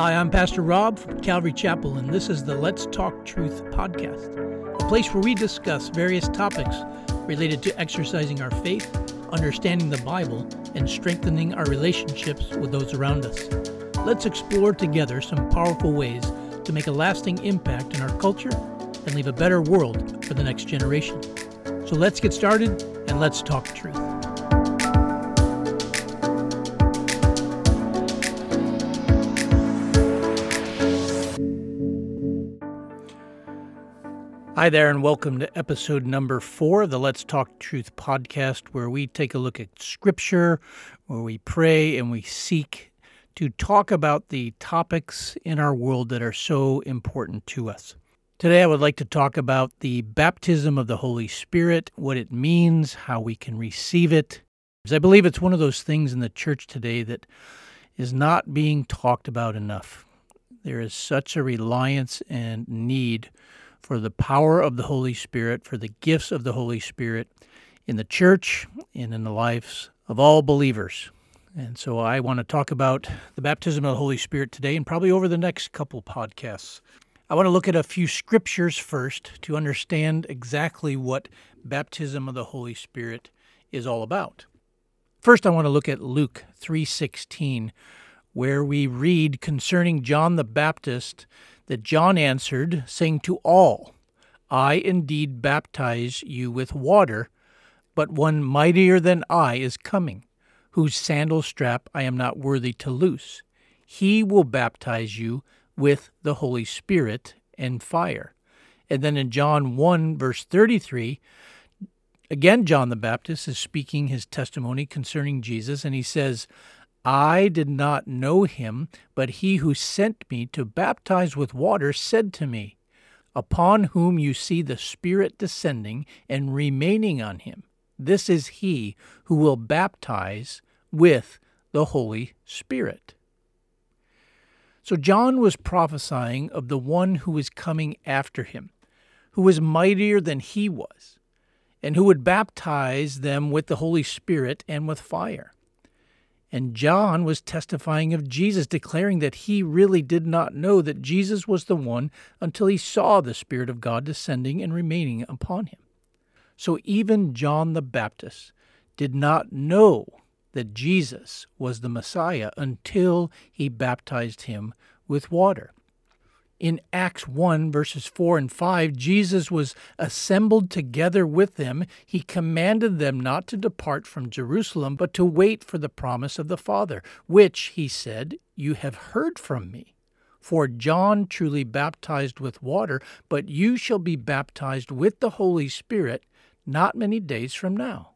Hi, I'm Pastor Rob from Calvary Chapel, and this is the Let's Talk Truth podcast, a place where we discuss various topics related to exercising our faith, understanding the Bible, and strengthening our relationships with those around us. Let's explore together some powerful ways to make a lasting impact in our culture and leave a better world for the next generation. So let's get started and let's talk truth. Hi there, and welcome to episode number four of the Let's Talk Truth podcast, where we take a look at scripture, where we pray and we seek to talk about the topics in our world that are so important to us. Today, I would like to talk about the baptism of the Holy Spirit, what it means, how we can receive it. Because I believe it's one of those things in the church today that is not being talked about enough. There is such a reliance and need for the power of the Holy Spirit, for the gifts of the Holy Spirit in the church and in the lives of all believers. And so I want to talk about the baptism of the Holy Spirit today and probably over the next couple podcasts. I want to look at a few scriptures first to understand exactly what baptism of the Holy Spirit is all about. First I want to look at Luke 3:16 where we read concerning John the Baptist that John answered, saying to all, I indeed baptize you with water, but one mightier than I is coming, whose sandal strap I am not worthy to loose. He will baptize you with the Holy Spirit and fire. And then in John 1, verse 33, again, John the Baptist is speaking his testimony concerning Jesus, and he says, I did not know him, but he who sent me to baptize with water said to me, Upon whom you see the Spirit descending and remaining on him, this is he who will baptize with the Holy Spirit. So John was prophesying of the one who was coming after him, who was mightier than he was, and who would baptize them with the Holy Spirit and with fire. And John was testifying of Jesus, declaring that he really did not know that Jesus was the one until he saw the Spirit of God descending and remaining upon him. So even John the Baptist did not know that Jesus was the Messiah until he baptized him with water in Acts 1, verses 4 and 5, Jesus was assembled together with them. He commanded them not to depart from Jerusalem, but to wait for the promise of the Father, which, he said, you have heard from me. For John truly baptized with water, but you shall be baptized with the Holy Spirit not many days from now.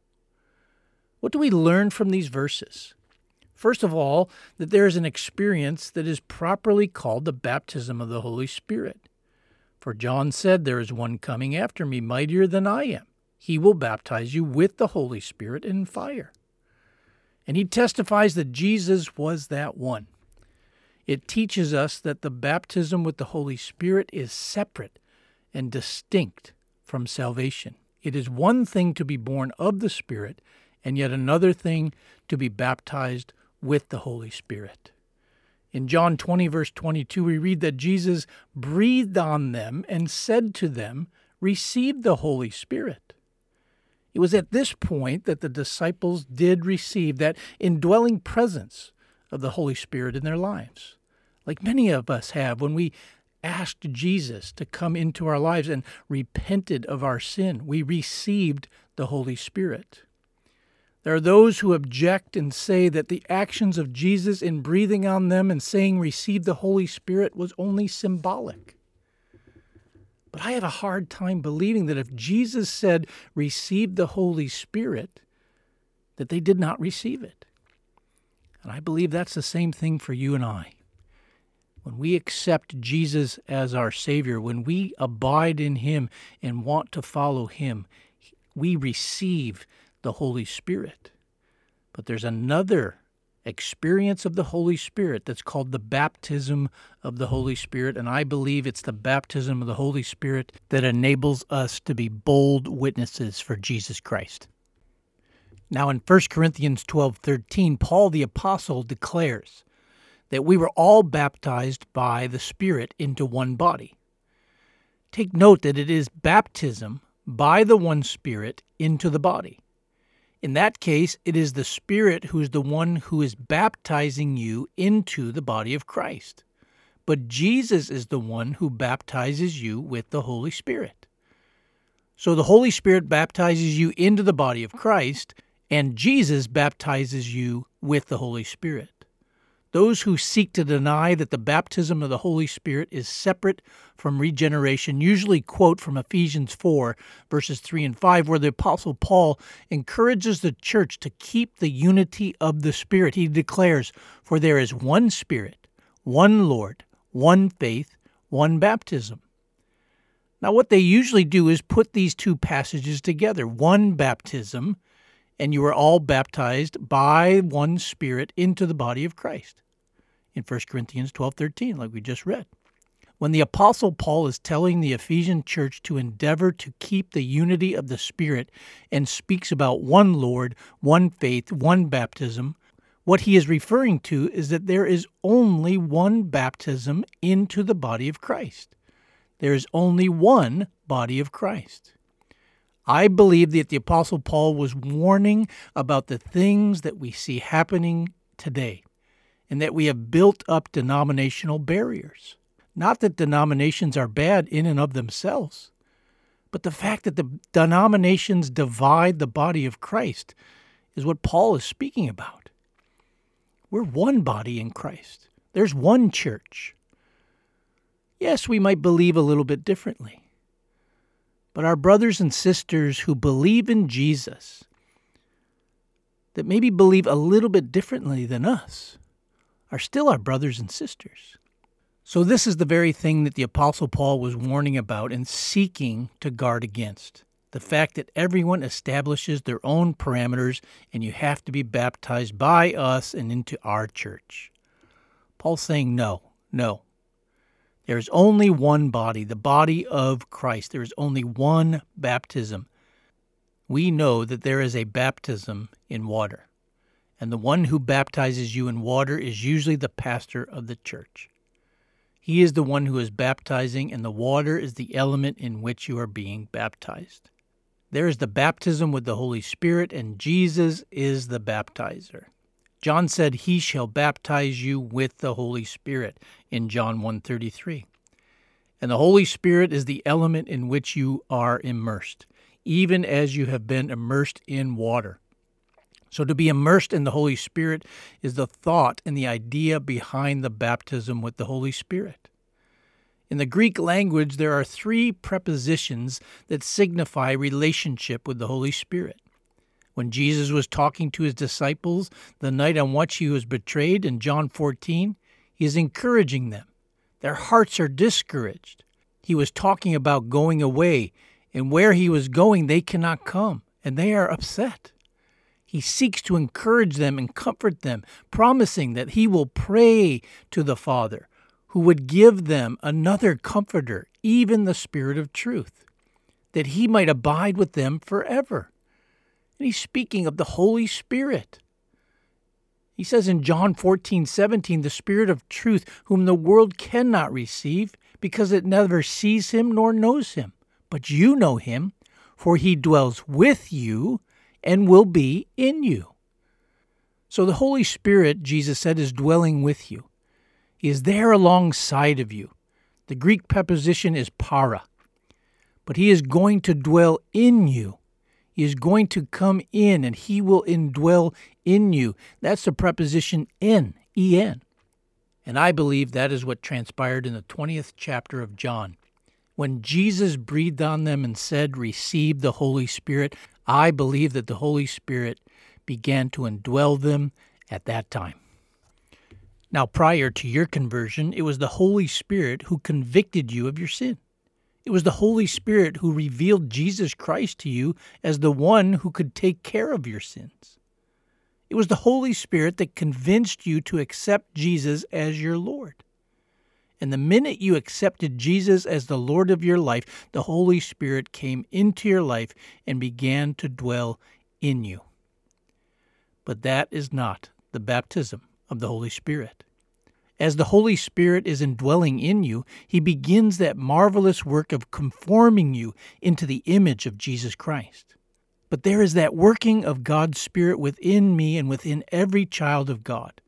What do we learn from these verses? First of all, that there is an experience that is properly called the baptism of the Holy Spirit. For John said, There is one coming after me, mightier than I am. He will baptize you with the Holy Spirit and fire. And he testifies that Jesus was that one. It teaches us that the baptism with the Holy Spirit is separate and distinct from salvation. It is one thing to be born of the Spirit, and yet another thing to be baptized with the Holy Spirit. In John 20, verse 22, we read that Jesus breathed on them and said to them, Receive the Holy Spirit. It was at this point that the disciples did receive that indwelling presence of the Holy Spirit in their lives, like many of us have when we asked Jesus to come into our lives and repented of our sin. We received the Holy Spirit. There are those who object and say that the actions of Jesus in breathing on them and saying, Receive the Holy Spirit, was only symbolic. But I have a hard time believing that if Jesus said, Receive the Holy Spirit, that they did not receive it. And I believe that's the same thing for you and I. When we accept Jesus as our Savior, when we abide in Him and want to follow Him, we receive the Holy Spirit. But there's another experience of the Holy Spirit that's called the baptism of the Holy Spirit. And I believe it's the baptism of the Holy Spirit that enables us to be bold witnesses for Jesus Christ. Now in 1 Corinthians 12 13, Paul the Apostle declares that we were all baptized by the Spirit into one body. Take note that it is baptism by the one Spirit into the body. In that case, it is the Spirit who is the one who is baptizing you into the body of Christ. But Jesus is the one who baptizes you with the Holy Spirit. So the Holy Spirit baptizes you into the body of Christ, and Jesus baptizes you with the Holy Spirit. Those who seek to deny that the baptism of the Holy Spirit is separate from regeneration usually quote from Ephesians 4, verses 3 and 5, where the Apostle Paul encourages the church to keep the unity of the Spirit. He declares, For there is one Spirit, one Lord, one faith, one baptism. Now, what they usually do is put these two passages together one baptism, and you are all baptized by one Spirit into the body of Christ in 1 Corinthians 12 13, like we just read. When the Apostle Paul is telling the Ephesian church to endeavor to keep the unity of the Spirit and speaks about one Lord, one faith, one baptism, what he is referring to is that there is only one baptism into the body of Christ. There is only one body of Christ. I believe that the Apostle Paul was warning about the things that we see happening today and that we have built up denominational barriers. Not that denominations are bad in and of themselves, but the fact that the denominations divide the body of Christ is what Paul is speaking about. We're one body in Christ, there's one church. Yes, we might believe a little bit differently, but our brothers and sisters who believe in Jesus, that maybe believe a little bit differently than us, are still our brothers and sisters. So, this is the very thing that the Apostle Paul was warning about and seeking to guard against the fact that everyone establishes their own parameters and you have to be baptized by us and into our church. Paul's saying, no, no. There is only one body, the body of Christ. There is only one baptism. We know that there is a baptism in water and the one who baptizes you in water is usually the pastor of the church. He is the one who is baptizing, and the water is the element in which you are being baptized. There is the baptism with the Holy Spirit, and Jesus is the baptizer. John said, "He shall baptize you with the Holy Spirit" in John 1:33. And the Holy Spirit is the element in which you are immersed, even as you have been immersed in water. So, to be immersed in the Holy Spirit is the thought and the idea behind the baptism with the Holy Spirit. In the Greek language, there are three prepositions that signify relationship with the Holy Spirit. When Jesus was talking to his disciples the night on which he was betrayed in John 14, he is encouraging them. Their hearts are discouraged. He was talking about going away, and where he was going, they cannot come, and they are upset. He seeks to encourage them and comfort them, promising that he will pray to the Father, who would give them another comforter, even the Spirit of truth, that he might abide with them forever. And he's speaking of the Holy Spirit. He says in John 14, 17, the Spirit of truth, whom the world cannot receive, because it neither sees him nor knows him. But you know him, for he dwells with you and will be in you. So the Holy Spirit, Jesus said, is dwelling with you. He is there alongside of you. The Greek preposition is para. But he is going to dwell in you. He is going to come in and he will indwell in you. That's the preposition in, en. And I believe that is what transpired in the 20th chapter of John. When Jesus breathed on them and said, Receive the Holy Spirit, I believe that the Holy Spirit began to indwell them at that time. Now, prior to your conversion, it was the Holy Spirit who convicted you of your sin. It was the Holy Spirit who revealed Jesus Christ to you as the one who could take care of your sins. It was the Holy Spirit that convinced you to accept Jesus as your Lord. And the minute you accepted Jesus as the Lord of your life, the Holy Spirit came into your life and began to dwell in you. But that is not the baptism of the Holy Spirit. As the Holy Spirit is indwelling in you, He begins that marvelous work of conforming you into the image of Jesus Christ. But there is that working of God's Spirit within me and within every child of God.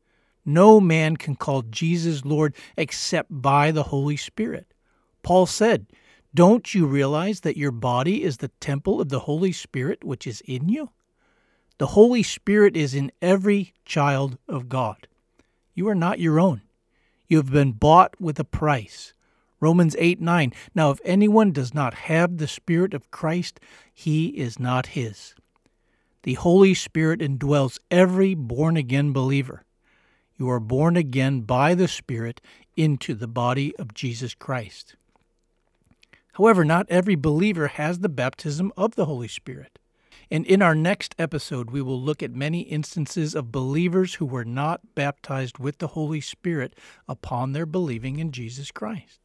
No man can call Jesus Lord except by the Holy Spirit. Paul said, Don't you realize that your body is the temple of the Holy Spirit which is in you? The Holy Spirit is in every child of God. You are not your own. You have been bought with a price. Romans 8 9. Now, if anyone does not have the Spirit of Christ, he is not his. The Holy Spirit indwells every born again believer. You are born again by the Spirit into the body of Jesus Christ. However, not every believer has the baptism of the Holy Spirit. And in our next episode, we will look at many instances of believers who were not baptized with the Holy Spirit upon their believing in Jesus Christ.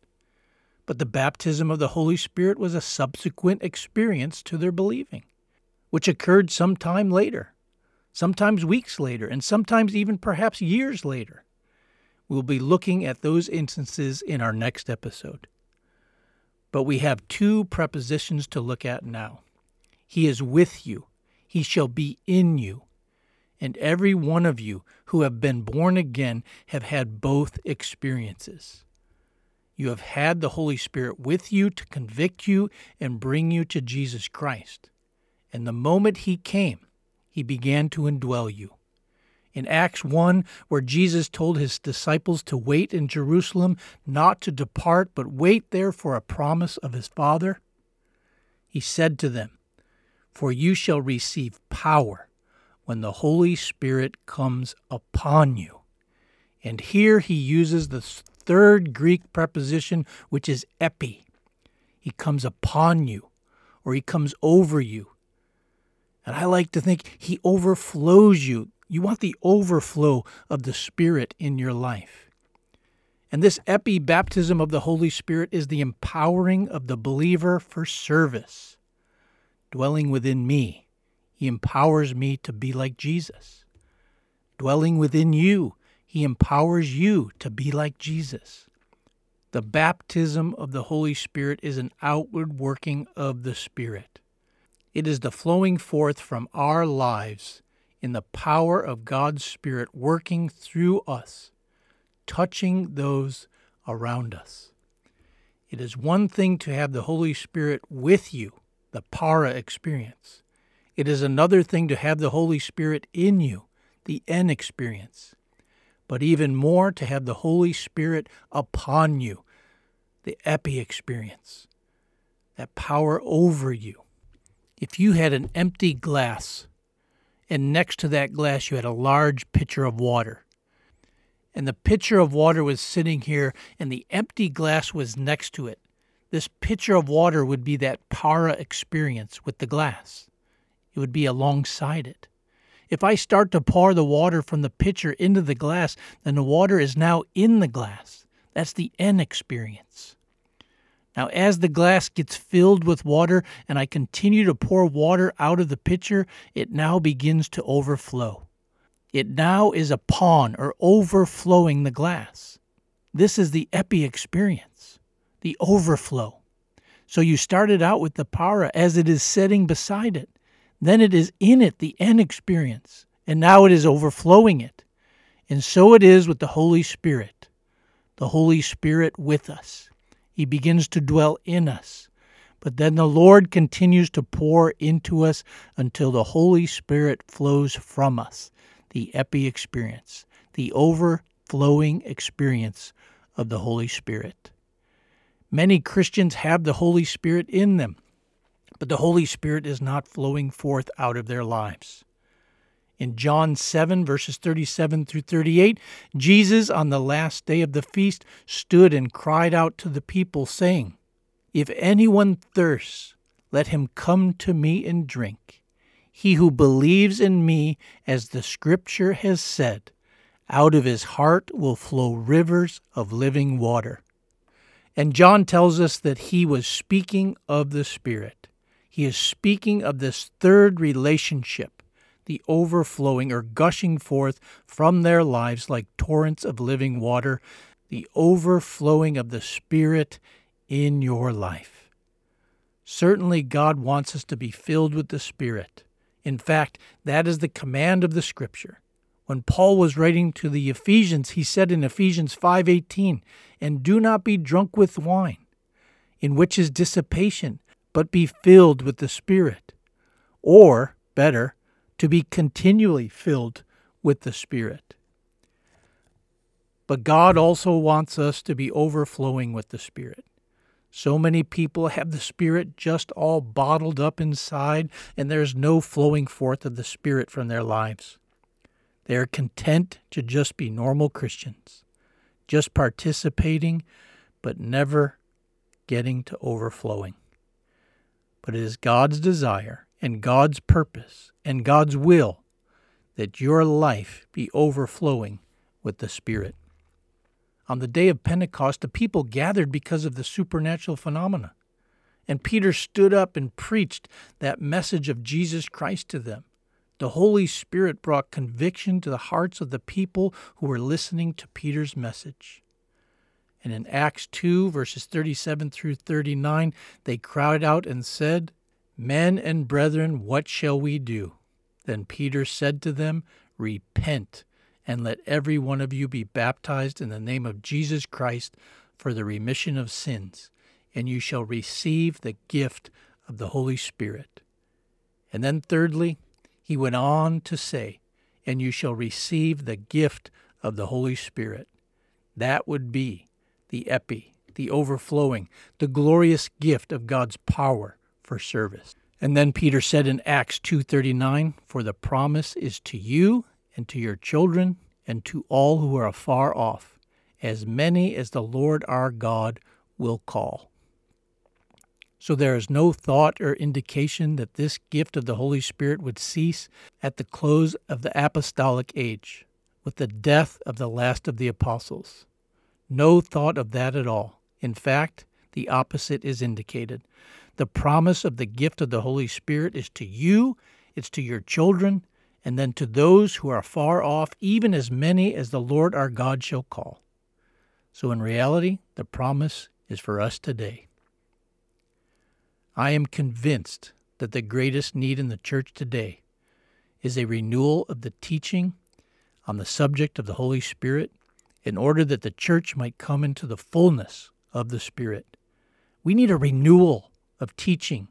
But the baptism of the Holy Spirit was a subsequent experience to their believing, which occurred some time later, sometimes weeks later, and sometimes even perhaps years later. We'll be looking at those instances in our next episode. But we have two prepositions to look at now. He is with you, he shall be in you. And every one of you who have been born again have had both experiences. You have had the Holy Spirit with you to convict you and bring you to Jesus Christ. And the moment He came, He began to indwell you. In Acts 1, where Jesus told His disciples to wait in Jerusalem, not to depart, but wait there for a promise of His Father, He said to them, for you shall receive power when the Holy Spirit comes upon you. And here he uses the third Greek preposition, which is epi. He comes upon you, or he comes over you. And I like to think he overflows you. You want the overflow of the Spirit in your life. And this epi baptism of the Holy Spirit is the empowering of the believer for service dwelling within me. He empowers me to be like Jesus. Dwelling within you, He empowers you to be like Jesus. The baptism of the Holy Spirit is an outward working of the Spirit. It is the flowing forth from our lives in the power of God's Spirit working through us, touching those around us. It is one thing to have the Holy Spirit with you the para experience. It is another thing to have the Holy Spirit in you, the en experience. But even more to have the Holy Spirit upon you, the epi experience, that power over you. If you had an empty glass, and next to that glass you had a large pitcher of water, and the pitcher of water was sitting here, and the empty glass was next to it, this pitcher of water would be that para experience with the glass. It would be alongside it. If I start to pour the water from the pitcher into the glass, then the water is now in the glass. That's the en experience. Now, as the glass gets filled with water and I continue to pour water out of the pitcher, it now begins to overflow. It now is upon or overflowing the glass. This is the epi experience the overflow. So you started out with the para as it is setting beside it. Then it is in it, the en experience. And now it is overflowing it. And so it is with the Holy Spirit. The Holy Spirit with us. He begins to dwell in us. But then the Lord continues to pour into us until the Holy Spirit flows from us. The epi experience, the overflowing experience of the Holy Spirit. Many Christians have the Holy Spirit in them, but the Holy Spirit is not flowing forth out of their lives. In John 7, verses 37 through 38, Jesus, on the last day of the feast, stood and cried out to the people, saying, If anyone thirsts, let him come to me and drink. He who believes in me, as the Scripture has said, out of his heart will flow rivers of living water. And John tells us that he was speaking of the Spirit. He is speaking of this third relationship the overflowing or gushing forth from their lives like torrents of living water, the overflowing of the Spirit in your life. Certainly, God wants us to be filled with the Spirit. In fact, that is the command of the Scripture. When Paul was writing to the Ephesians, he said in Ephesians 5:18, "And do not be drunk with wine, in which is dissipation, but be filled with the Spirit." Or, better, to be continually filled with the Spirit. But God also wants us to be overflowing with the Spirit. So many people have the Spirit just all bottled up inside, and there's no flowing forth of the Spirit from their lives. They are content to just be normal Christians, just participating, but never getting to overflowing. But it is God's desire and God's purpose and God's will that your life be overflowing with the Spirit. On the day of Pentecost, the people gathered because of the supernatural phenomena. And Peter stood up and preached that message of Jesus Christ to them. The Holy Spirit brought conviction to the hearts of the people who were listening to Peter's message. And in Acts 2, verses 37 through 39, they cried out and said, Men and brethren, what shall we do? Then Peter said to them, Repent and let every one of you be baptized in the name of Jesus Christ for the remission of sins, and you shall receive the gift of the Holy Spirit. And then, thirdly, he went on to say, And you shall receive the gift of the Holy Spirit. That would be the epi, the overflowing, the glorious gift of God's power for service. And then Peter said in Acts 2:39, "For the promise is to you and to your children, and to all who are afar off, as many as the Lord our God will call. So there is no thought or indication that this gift of the Holy Spirit would cease at the close of the apostolic age, with the death of the last of the apostles. No thought of that at all. In fact, the opposite is indicated. The promise of the gift of the Holy Spirit is to you, it's to your children, and then to those who are far off, even as many as the Lord our God shall call. So in reality, the promise is for us today. I am convinced that the greatest need in the church today is a renewal of the teaching on the subject of the Holy Spirit in order that the church might come into the fullness of the Spirit. We need a renewal of teaching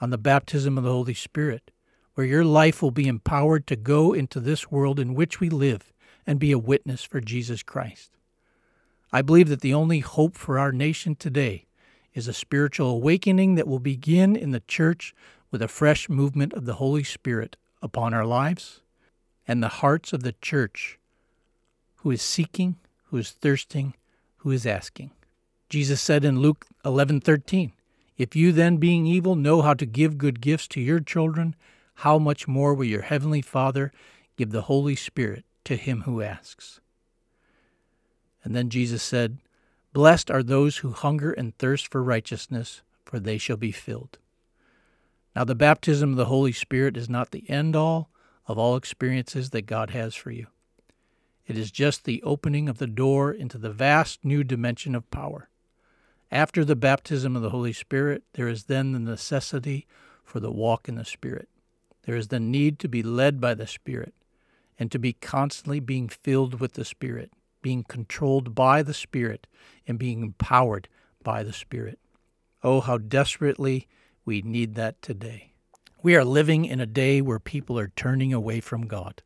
on the baptism of the Holy Spirit where your life will be empowered to go into this world in which we live and be a witness for Jesus Christ. I believe that the only hope for our nation today is a spiritual awakening that will begin in the church with a fresh movement of the Holy Spirit upon our lives and the hearts of the church who is seeking, who is thirsting, who is asking. Jesus said in Luke 11:13, "If you then being evil know how to give good gifts to your children, how much more will your heavenly Father give the Holy Spirit to him who asks? And then Jesus said, Blessed are those who hunger and thirst for righteousness, for they shall be filled. Now, the baptism of the Holy Spirit is not the end all of all experiences that God has for you. It is just the opening of the door into the vast new dimension of power. After the baptism of the Holy Spirit, there is then the necessity for the walk in the Spirit. There is the need to be led by the Spirit and to be constantly being filled with the Spirit, being controlled by the Spirit, and being empowered by the Spirit. Oh, how desperately we need that today. We are living in a day where people are turning away from God.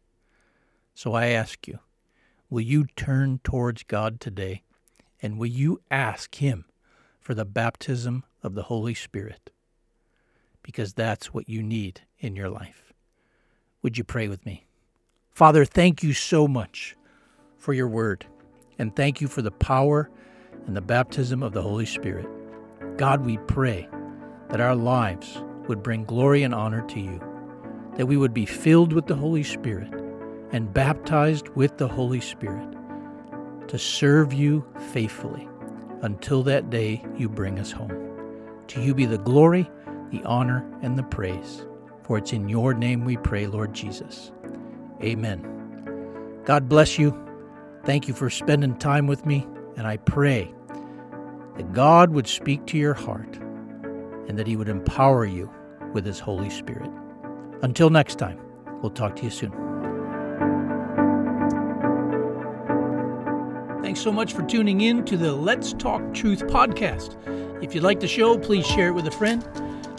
So I ask you, will you turn towards God today? And will you ask Him for the baptism of the Holy Spirit? Because that's what you need in your life. Would you pray with me? Father, thank you so much for your word, and thank you for the power and the baptism of the Holy Spirit. God, we pray that our lives would bring glory and honor to you, that we would be filled with the Holy Spirit and baptized with the Holy Spirit to serve you faithfully until that day you bring us home. To you be the glory, the honor, and the praise. For it's in your name we pray, Lord Jesus. Amen. God bless you. Thank you for spending time with me, and I pray that God would speak to your heart and that He would empower you with His Holy Spirit. Until next time, we'll talk to you soon. Thanks so much for tuning in to the Let's Talk Truth podcast. If you like the show, please share it with a friend.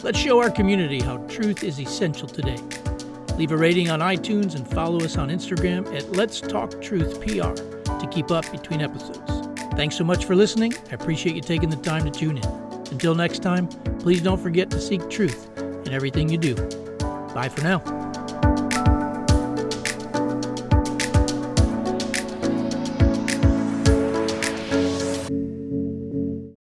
Let's show our community how truth is essential today. Leave a rating on iTunes and follow us on Instagram at Let's Talk Truth PR to keep up between episodes. Thanks so much for listening. I appreciate you taking the time to tune in. Until next time, please don't forget to seek truth in everything you do. Bye for now.